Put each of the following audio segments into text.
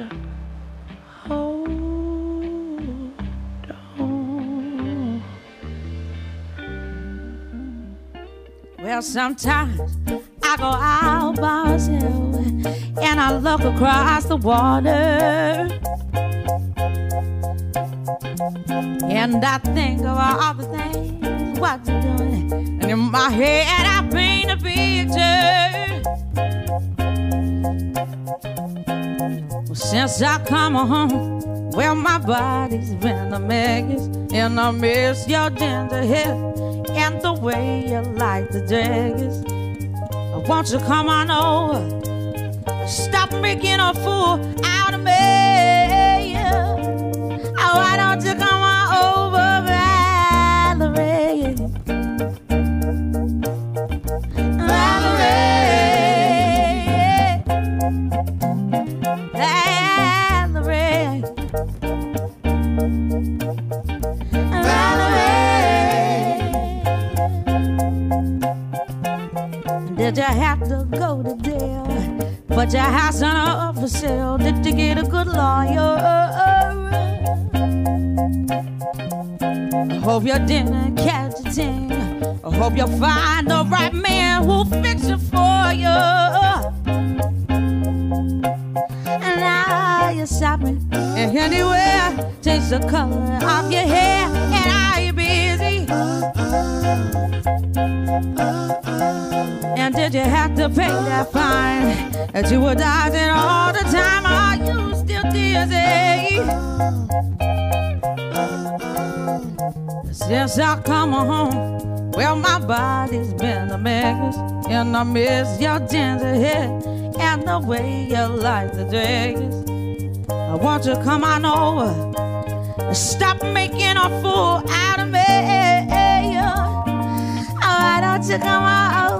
gotta hold on. Well, sometimes I go out by and I look across the water. And I think of all the things what you're doing. And in my head, I paint a picture. Since I come home, well, my body's been a mess. And I miss your ginger hair and the way you like the daggers. Won't you come on over? Stop making a fool out of me. Oh, why don't you come on house on up for sale. Did you get a good lawyer? I hope you didn't catch a thing. I hope you'll find the right man who'll fix it for you. And now you're shopping and anywhere. Change the color of your hair. And are you busy? And did you have to pay that fine that you were dodging all the time? Are you still dizzy? Since I come home, well, my body's been a mess. And I miss your ginger hair and the way you like the dress. I want you to come on over. Stop making a fool out of me. Why don't you come on over,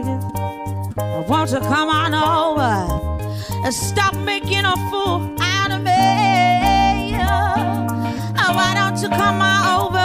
Won't you come on over and stop making a fool out of me? Oh, why don't you come on over,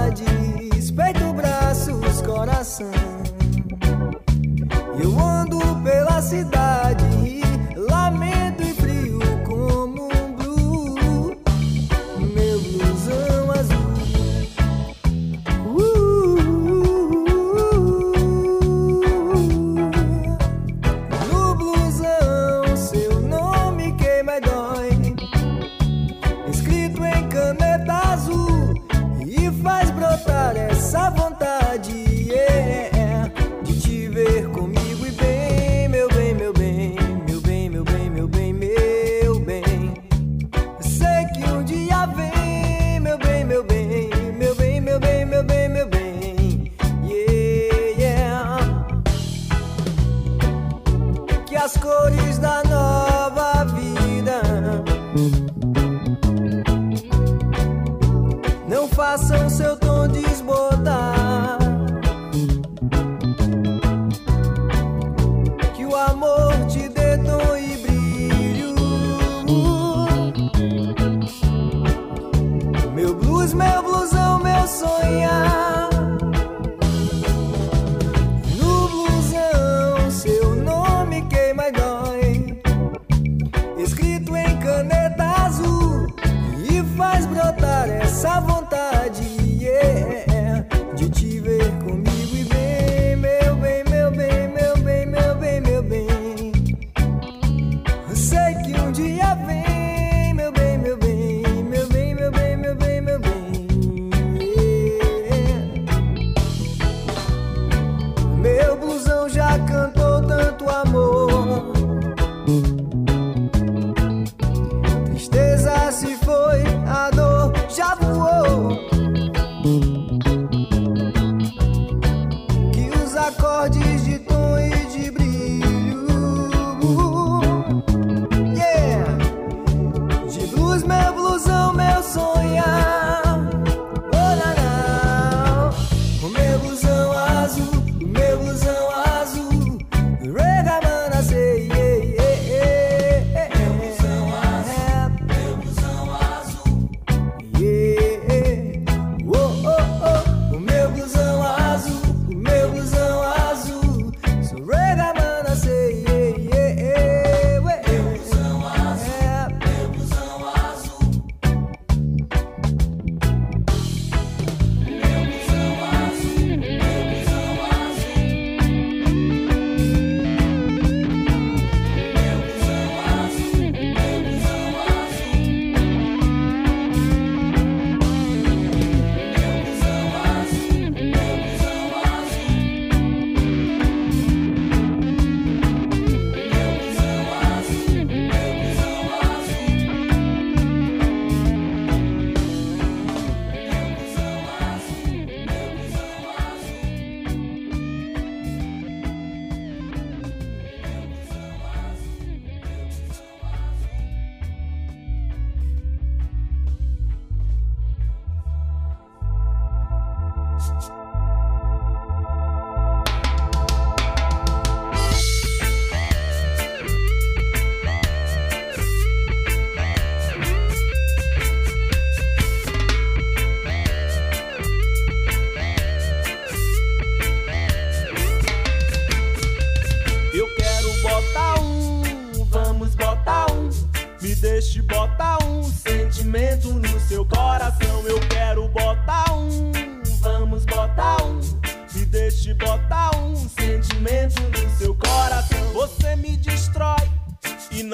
Saudades, peito, braços, coração. Eu ando pela cidade, like a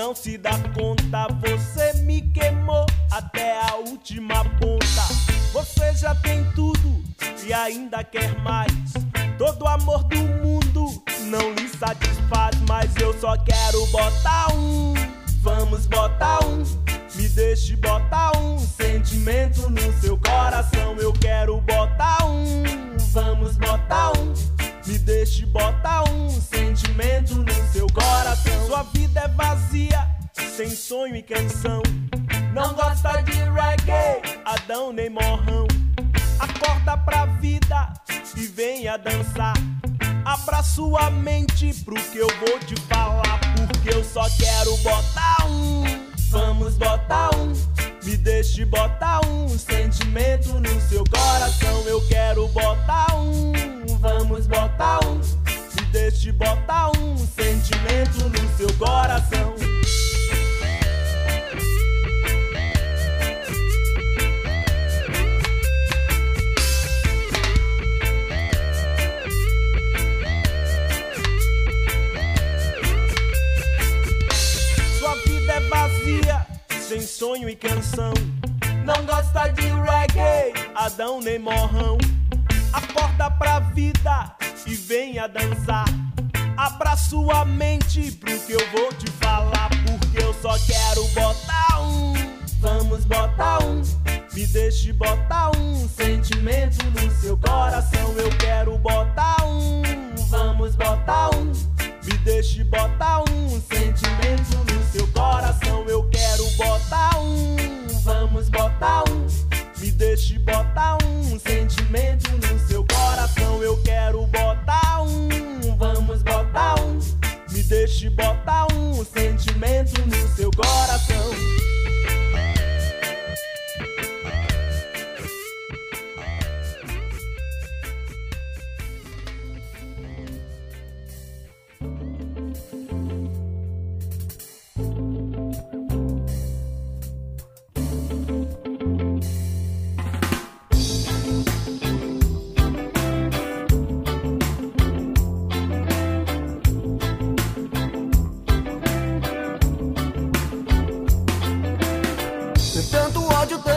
não se dá conta. gosta de reggae, Adão nem morrão. Acorda pra vida e venha dançar. Abra sua mente pro que eu vou te falar. Porque eu só quero botar um. Vamos botar um. Me deixe botar um sentimento no seu coração. Eu quero botar um. Vamos botar um deixe botar um sentimento no seu coração. Eu quero botar um, vamos botar um. Me deixe botar um sentimento no seu coração. Eu quero botar um, vamos botar um. Me deixe botar um sentimento no seu coração.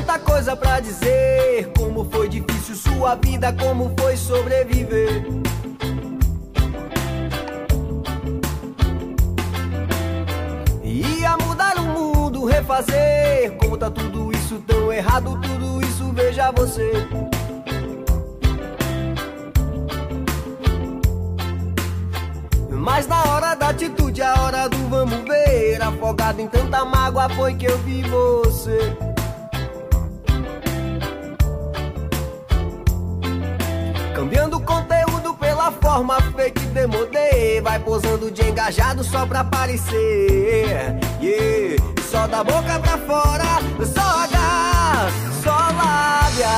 tanta coisa para dizer. Como foi difícil sua vida, como foi sobreviver. Ia mudar o mundo, refazer. Como tá tudo isso tão errado, tudo isso veja você. Mas na hora da atitude, a hora do vamos ver Afogado em tanta mágoa foi que eu vi você Cambiando conteúdo pela forma fake demodê. Vai posando de engajado só pra aparecer. Yeah. Só da boca pra fora, só H, só lábia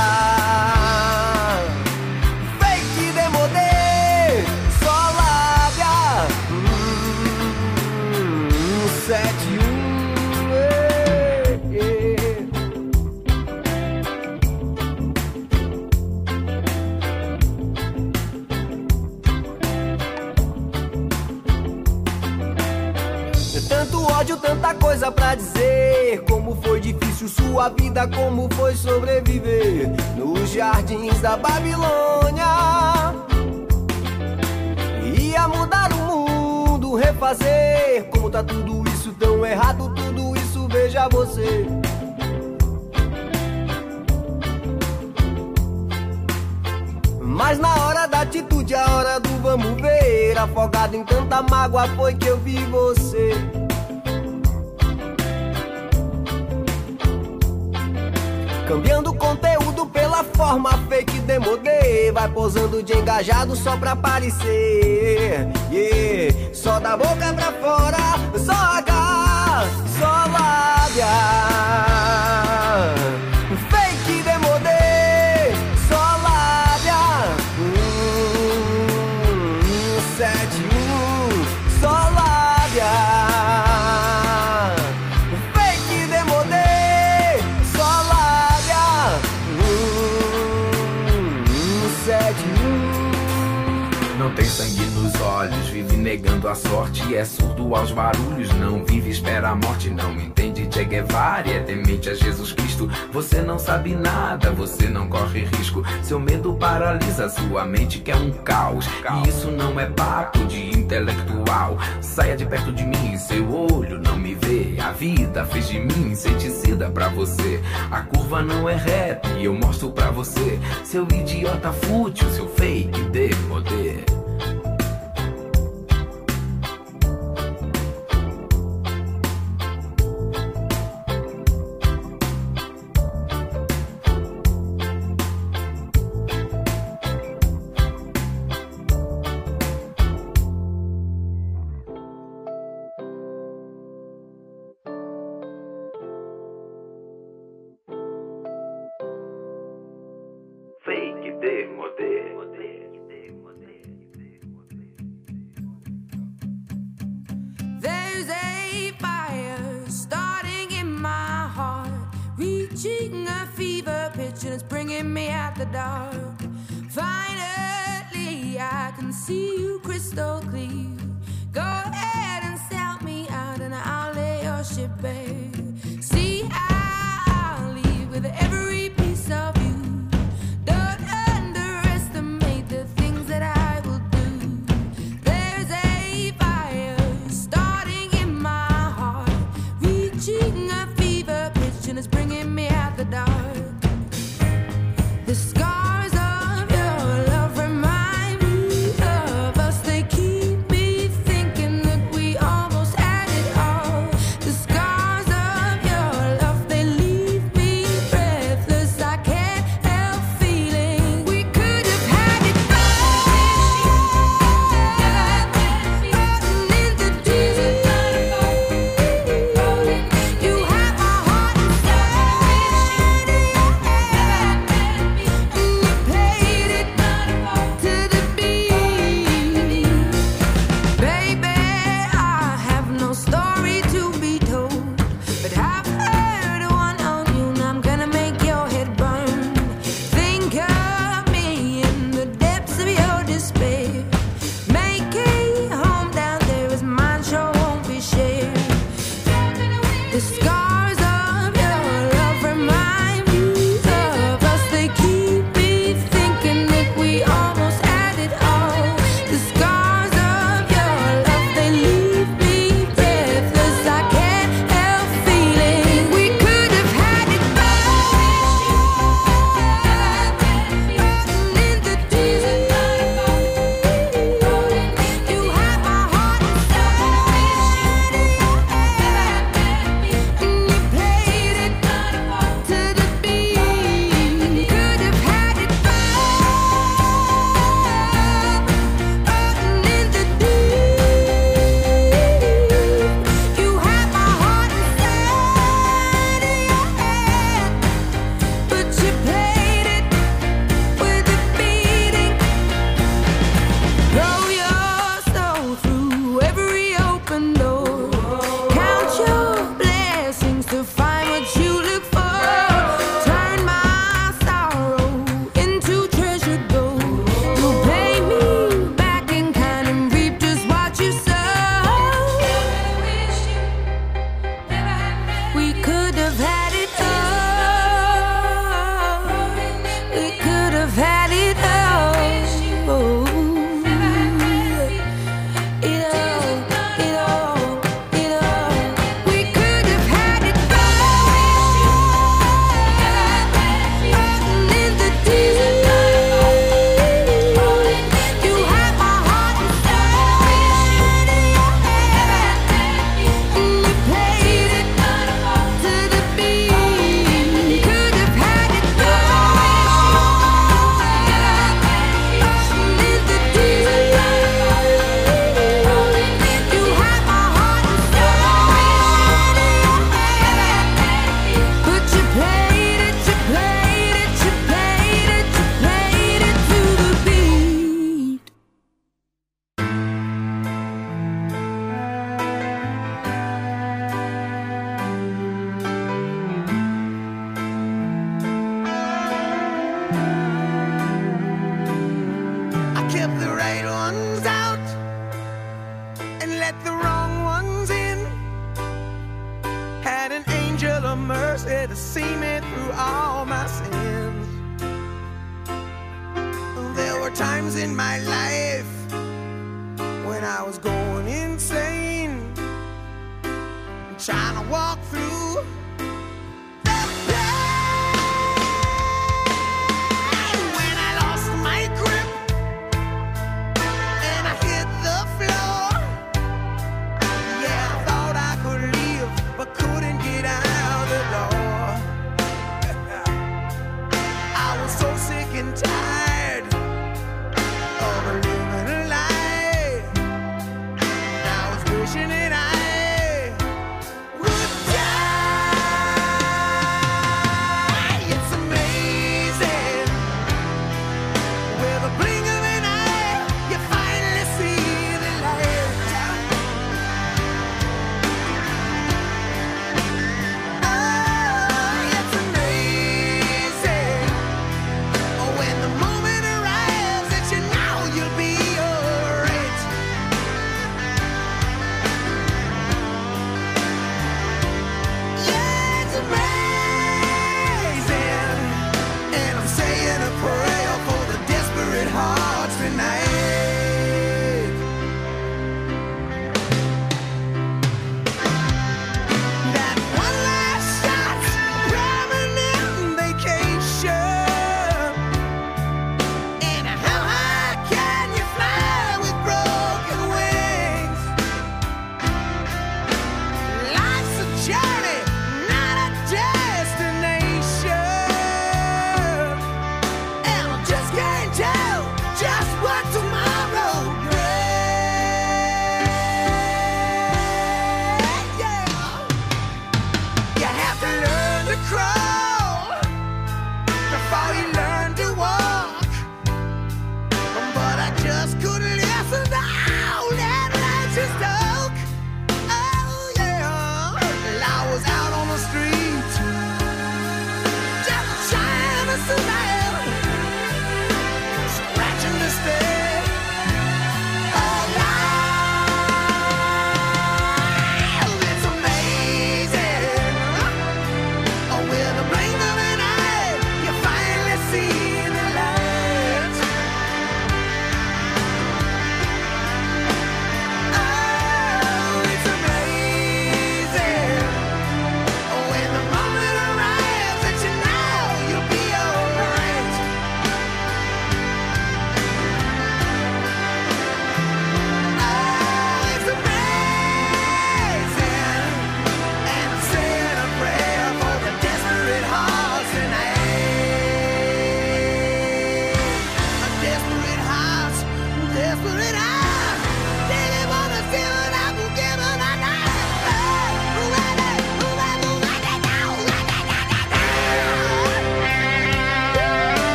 tanta coisa pra dizer. Como foi difícil sua vida, como foi sobreviver nos jardins da Babilônia. Ia mudar o mundo, refazer. Como tá tudo isso tão errado, tudo isso veja você. Mas na hora da atitude, a hora do vamos ver. Afogado em tanta mágoa, foi que eu vi você. Cambiando conteúdo pela forma fake demodê. Vai posando de engajado só pra aparecer. Yeah. Só da boca pra fora, só H, só lábia negando a sorte. É surdo aos barulhos, não vive, espera a morte. Não entende Che Guevara, é temente a Jesus Cristo. Você não sabe nada, você não corre risco. Seu medo paralisa sua mente, que é um caos. E isso não é papo de intelectual. Saia de perto de mim, seu olho não me vê. A vida fez de mim inseticida pra você. A curva não é reta e eu mostro pra você. Seu idiota fútil, seu fake de poder.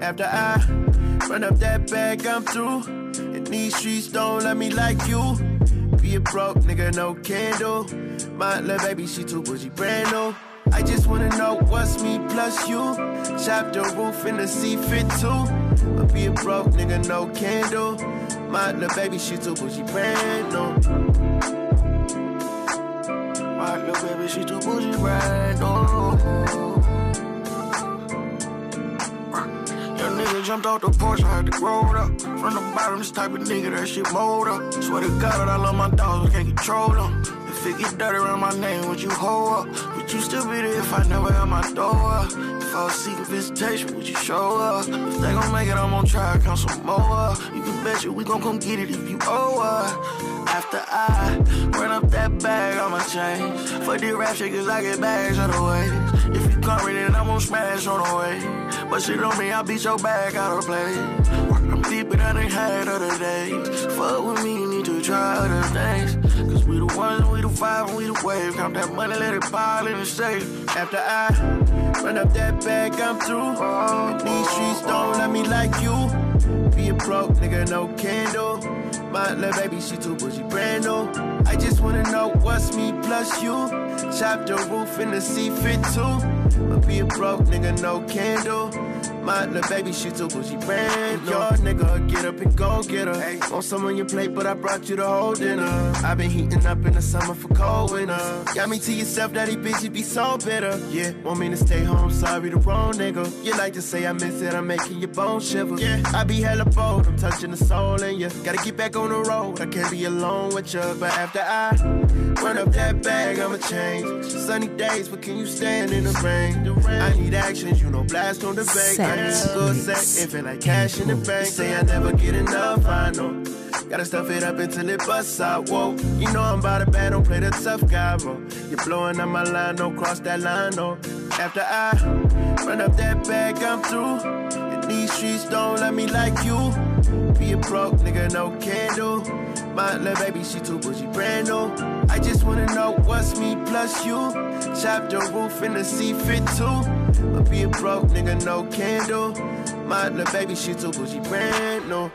After I run up that bag, I'm through. And these streets don't let me like you. Be a broke nigga, no candle. My little baby, she too bougie, brand new. I just wanna know what's me plus you. Chop the roof in the sea fit too. But be a broke nigga, no candle. My little baby, she too bougie, brand new. My little baby, she too bougie, brand new. Jumped off the porch, I had to grow up. From the bottom, this type of nigga, that shit mold up. Swear to God, I love my dogs, I can't control them. If it get dirty around my name, would you hold up? Would you still be there if I never had my door up? If I was seeking visitation, would you show up? If they gon' make it, I'm gon' try to count some more. You can bet you we gon' come get it if you owe us. After I run up that bag I'm on my chain. For the rap shit, cause I get bags on the way. If with it, I'm gon' smash on the way. But shit on me, I beat your back out of play. I'm deeper than they had other days. Fuck with me, you need to try other things. Cause we the ones, we the five, and we the wave. Count that money, let it pile in the safe. After I run up that bag, I'm through. These streets don't let me like you. Be a broke nigga, no candle. My little baby, she too busy, brand new. I just wanna know what's me plus you. Chop the roof in the sea fit too. But be a broke nigga, no candle. My little baby, she too busy, brand. Your nigga, get up and go get her. Hey, want some on your plate, but I brought you the whole dinner. I've been heating up in the summer for cold winter. Got me to yourself, daddy bitch, you be so bitter. Yeah, want me to stay home, sorry, the wrong nigga. You like to say I miss it, I'm making your bones shiver. Yeah, I be hella bold, I'm touching the soul in you. Gotta get back on the road, I can't be alone with you. But after I run up that bag, I'ma change. Sunny days, but can you stand in the rain? I need actions, you know, blast on the bank. Set. Good sex, it like cash in the bank. Say I never get enough, I know. Gotta stuff it up until it busts out, whoa. You know I'm about it bad, don't play the tough guy, bro. You're blowing up my line, don't cross that line, no. After I run up that bag, I'm through. And these streets don't let me like you. Be a broke nigga, no candle. My little baby, she too bougie, brand new. I just wanna know what's me plus you. Chop the roof in the sea fit too. But be a broke nigga, no candle. My little baby, she too busy, brand new.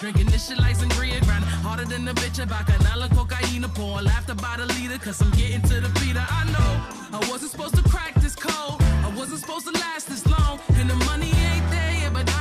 Drinking this shit like sangria, grinding harder than a bitch about canala cocaine, pouring laughter by the leader, cause I'm getting to the Peter. I know I wasn't supposed to crack this code, I wasn't supposed to last this long, and the money ain't there, but I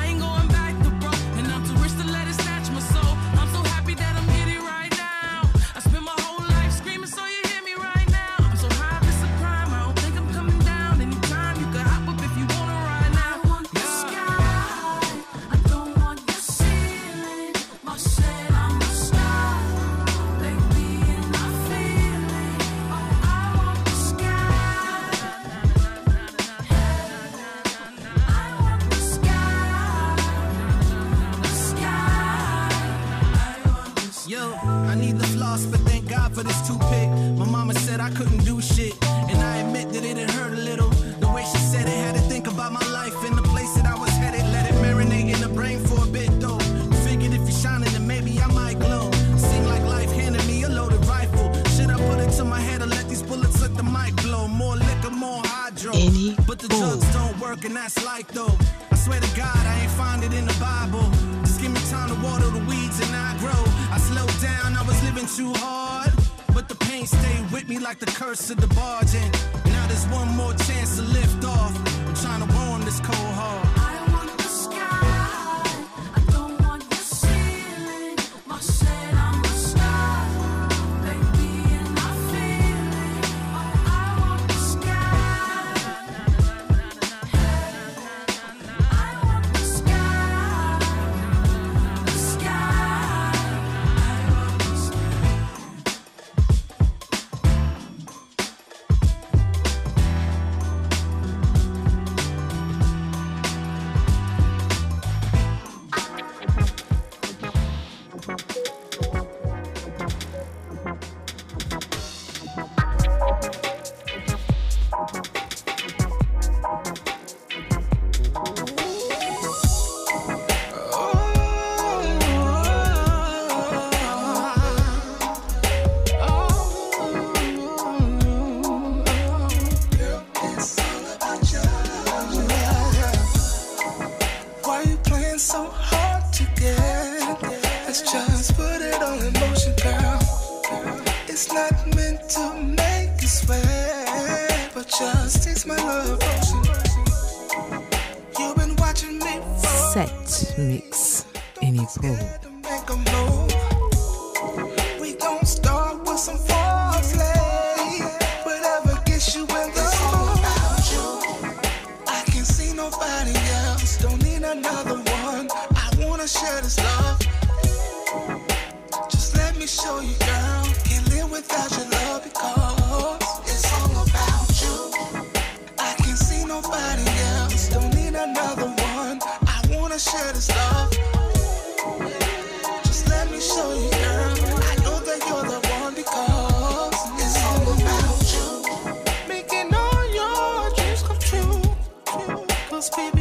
baby,